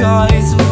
choice.